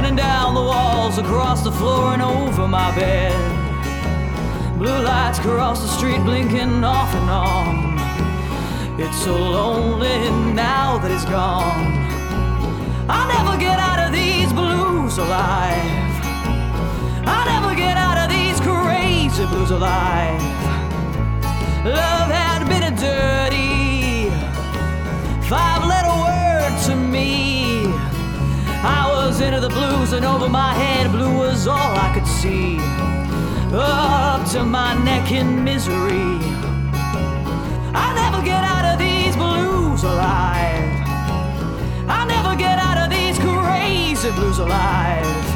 running down the walls, across the floor, and over my bed. Blue lights across the street, blinking off and on. It's so lonely now that it's gone. I'll never get out of these blues alive. I'll never get out of these crazy blues alive. Love had been a dirty five letter word to me. I was into the blues, and over my head, blue was all I could see. Up to my neck in misery. I'll never get out of these blues alive. I'll never get out of these crazy blues alive.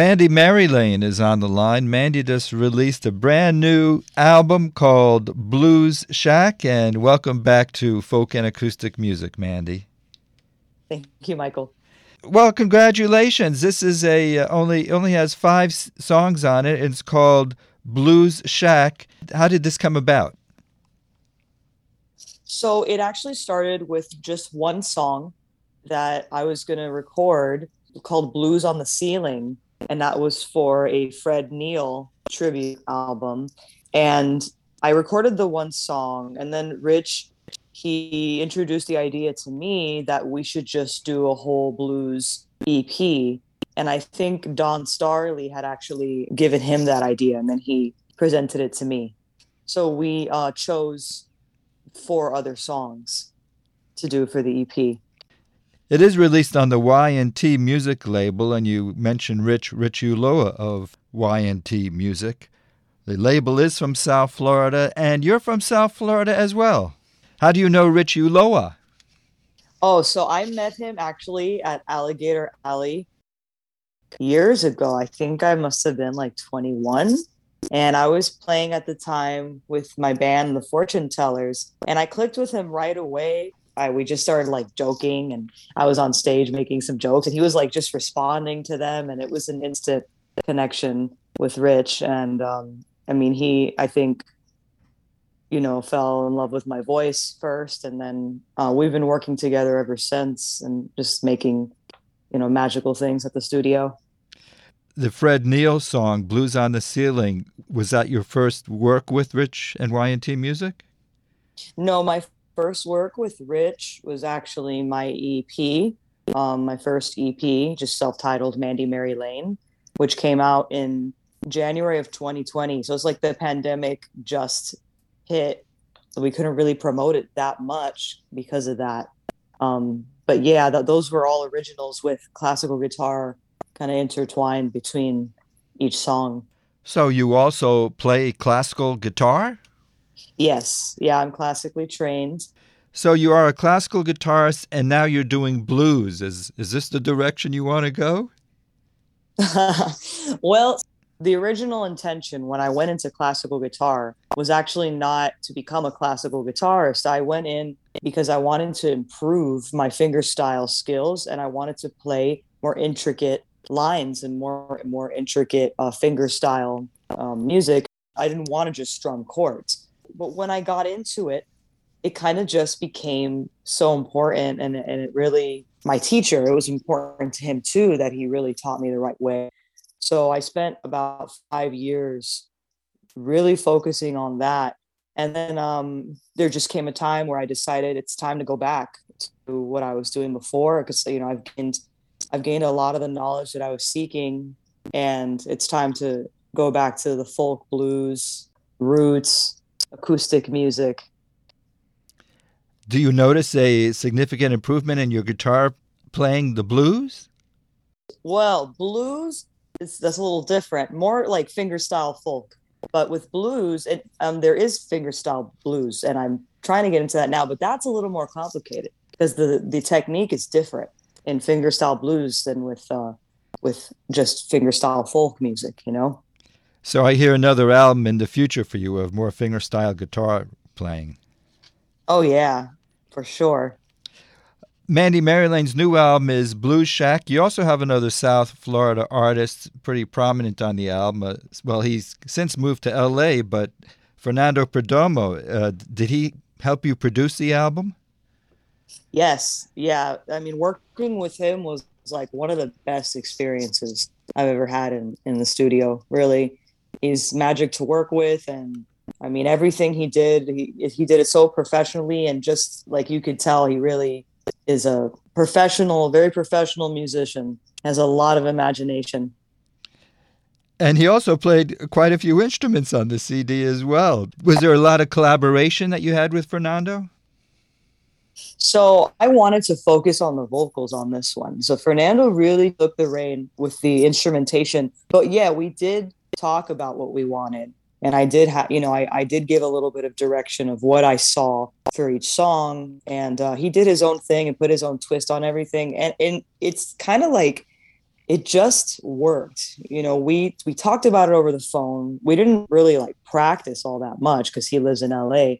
Mandy Marylane is on the line. Mandy just released a brand new album called Blues Shack, and welcome back to Folk and Acoustic Music, Mandy. Thank you, Michael. Well, congratulations. This is a uh, only only has 5 s- songs on it. It's called Blues Shack. How did this come about? So it actually started with just one song that I was going to record called Blues on the Ceiling. And that was for a Fred Neil tribute album. And I recorded the one song. And then Rich, he introduced the idea to me that we should just do a whole blues EP. And I think Don Starley had actually given him that idea. And then he presented it to me. So we uh, chose four other songs to do for the EP. It is released on the Y&T music label, and you mentioned Rich Rich Ulloa of Y&T Music. The label is from South Florida, and you're from South Florida as well. How do you know Rich Ulloa? Oh, so I met him actually at Alligator Alley years ago. I think I must have been like 21. And I was playing at the time with my band, The Fortune Tellers, and I clicked with him right away. I, we just started like joking, and I was on stage making some jokes, and he was like just responding to them. And it was an instant connection with Rich. And um, I mean, he, I think, you know, fell in love with my voice first, and then uh, we've been working together ever since, and just making, you know, magical things at the studio. The Fred Neil song "Blues on the Ceiling" was that your first work with Rich and Y&T Music? No, my first work with Rich was actually my EP, um, my first EP, just self-titled Mandy Marylane, which came out in January of 2020. So it's like the pandemic just hit. So we couldn't really promote it that much because of that. Um, but yeah, th- those were all originals with classical guitar kind of intertwined between each song. So you also play classical guitar? Yes, yeah, I'm classically trained. So you are a classical guitarist and now you're doing blues. Is is this the direction you want to go? well, the original intention when I went into classical guitar was actually not to become a classical guitarist. I went in because I wanted to improve my fingerstyle skills and I wanted to play more intricate lines and more more intricate uh, fingerstyle um, music. I didn't want to just strum chords. But when I got into it, it kind of just became so important and, and it really my teacher it was important to him too that he really taught me the right way. So i spent about five years really focusing on that. And then um, there just came a time where i decided it's time to go back to what i was doing before because you know i've gained i've gained a lot of the knowledge that i was seeking and it's time to go back to the folk blues roots acoustic music do you notice a significant improvement in your guitar playing the blues well blues is that's a little different more like fingerstyle folk but with blues it um, there is fingerstyle blues and i'm trying to get into that now but that's a little more complicated because the the technique is different in fingerstyle blues than with uh, with just fingerstyle folk music, you know. So I hear another album in the future for you of more fingerstyle guitar playing. Oh yeah, for sure. Mandy Marylane's new album is Blues Shack. You also have another South Florida artist pretty prominent on the album. Uh, well, he's since moved to L.A., but Fernando Perdomo, uh, did he help you produce the album? Yes. Yeah. I mean, working with him was like one of the best experiences I've ever had in, in the studio. Really, he's magic to work with. And I mean, everything he did, he, he did it so professionally. And just like you could tell, he really is a professional, very professional musician, has a lot of imagination. And he also played quite a few instruments on the CD as well. Was there a lot of collaboration that you had with Fernando? So I wanted to focus on the vocals on this one. So Fernando really took the reign with the instrumentation. But yeah, we did talk about what we wanted. And I did have, you know, I, I did give a little bit of direction of what I saw for each song. And uh, he did his own thing and put his own twist on everything. And, and it's kind of like, it just worked. You know, we we talked about it over the phone. We didn't really like practice all that much because he lives in LA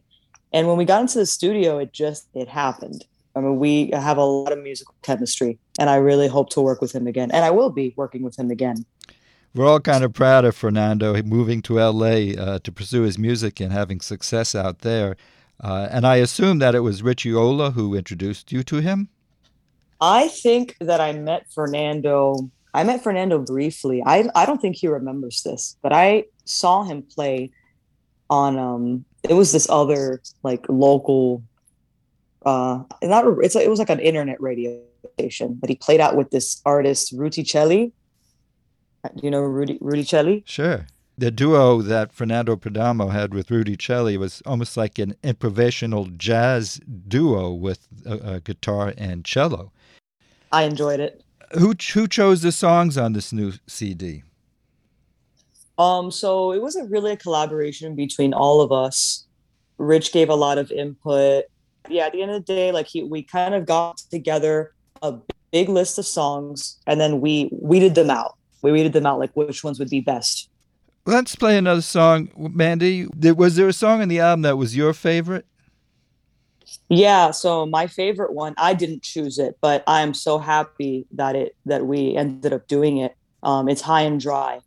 and when we got into the studio, it just it happened. I mean, we have a lot of musical chemistry, and I really hope to work with him again. And I will be working with him again. We're all kind of proud of Fernando moving to LA uh, to pursue his music and having success out there. Uh, and I assume that it was Rich Ulloa who introduced you to him. I think that I met Fernando. I met Fernando briefly. I I don't think he remembers this, but I saw him play on um it was this other like local uh not it's it was like an internet radio station but he played out with this artist Rudy Celli. Do you know Rudy Rudy Celli? Sure. The duo that Fernando Perdomo had with Rudy Celli was almost like an improvisational jazz duo with a, a guitar and cello. I enjoyed it. Who who chose the songs on this new CD? Um, so it was a really a collaboration between all of us. Rich gave a lot of input. Yeah, at the end of the day, like he, we kind of got together a big list of songs, and then we weeded them out. We weeded them out, like which ones would be best. Let's play another song, Mandy. Was there a song in the album that was your favorite? Yeah, so my favorite one, I didn't choose it, but I'm so happy that it that we ended up doing it. Um, it's High and Dry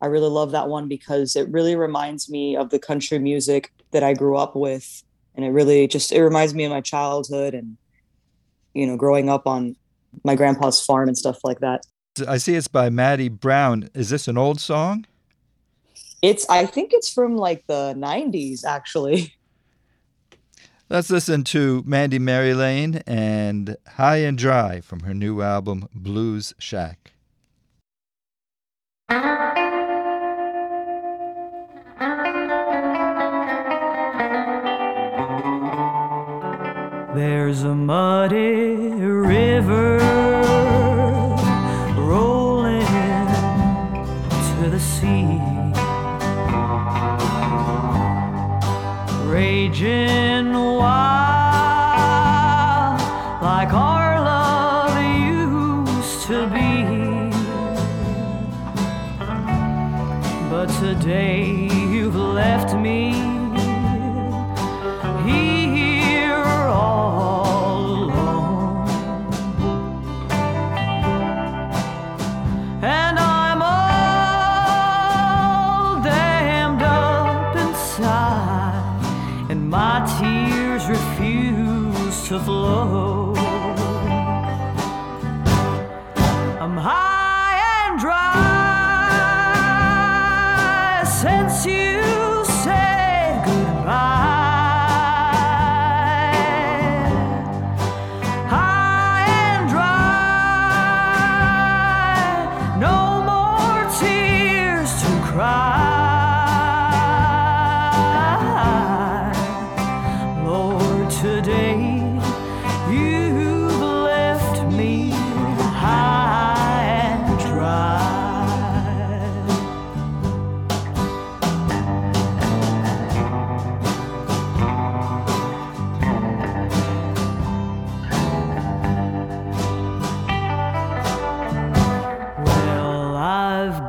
I really love that one because it really reminds me of the country music that I grew up with. And it really just it reminds me of my childhood and you know, growing up on my grandpa's farm and stuff like that. I see it's by Marty Brown. Is this an old song? It's I think it's from like the 90s actually. Let's listen to Mandy Marylane and High and Dry from her new album Blues Shack. There's a muddy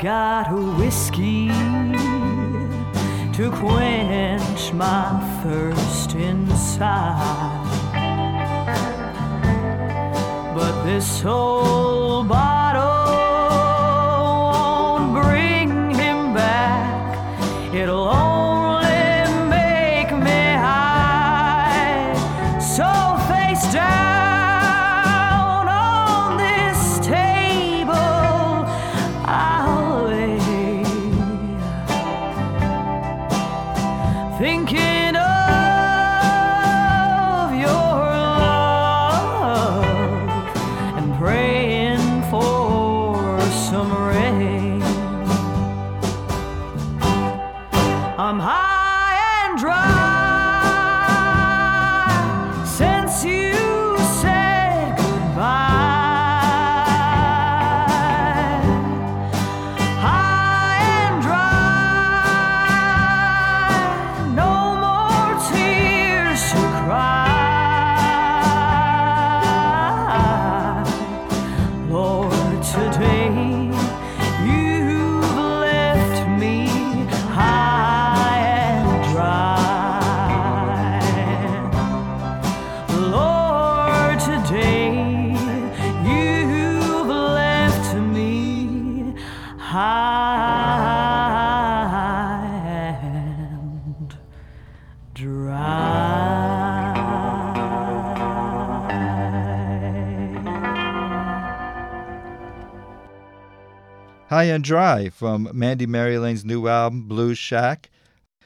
got a whiskey to quench my thirst inside. But this old bottle High and Dry from Mandy Marylane's new album, Blues Shack.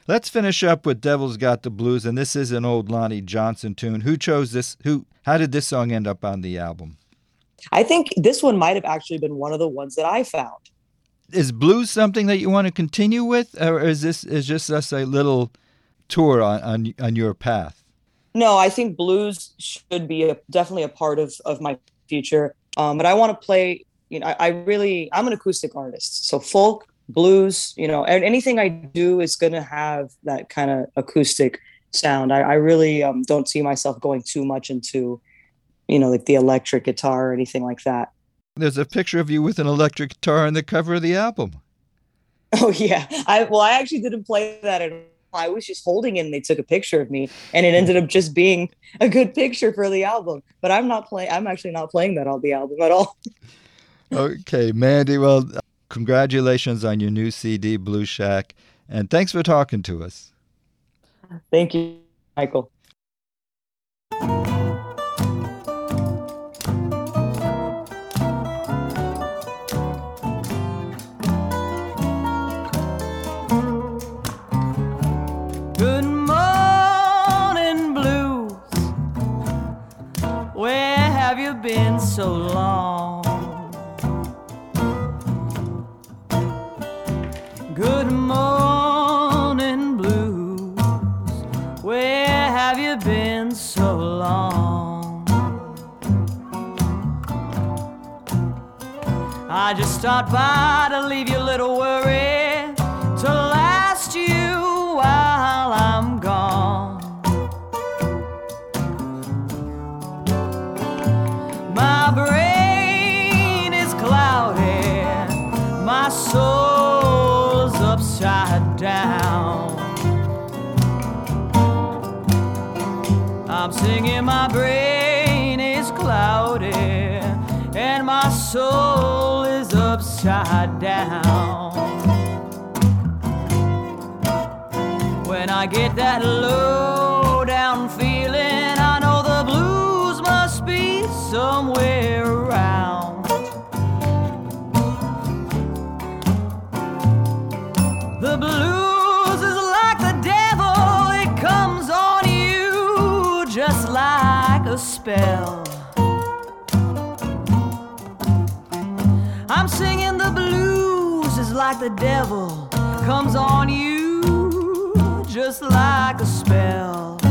Let's finish up with Devil's Got the Blues, and this is an old Lonnie Johnson tune. Who chose this? Who? How did this song end up on the album? I think this one might have actually been one of the ones that I found. Is blues something that you want to continue with, or is this is just us a little tour on on, on your path? No, I think blues should be a, definitely a part of, of my future. Um, but I want to play, you know, I, I really, I'm an acoustic artist. So folk, blues, you know, and anything I do is going to have that kind of acoustic sound. I, I really um, don't see myself going too much into, you know, like the electric guitar or anything like that. There's a picture of you with an electric guitar on the cover of the album. Oh yeah. I well, I actually didn't play that at all. I was just holding it and they took a picture of me and it ended up just being a good picture for the album. But I'm not playing I'm actually not playing that on the album at all. Okay, Mandy. Well, congratulations on your new CD, Blue Shack, and thanks for talking to us. Thank you, Michael. I just stopped by to leave you a little worry to last you while I'm gone. My brain is cloudy, my soul's upside down. I'm singing, my brain is cloudy, and my soul upside down. When I get that low down feeling, I know the blues must be somewhere around. The blues is like the devil, it comes on you just like a spell. Like the devil comes on you just like a spell.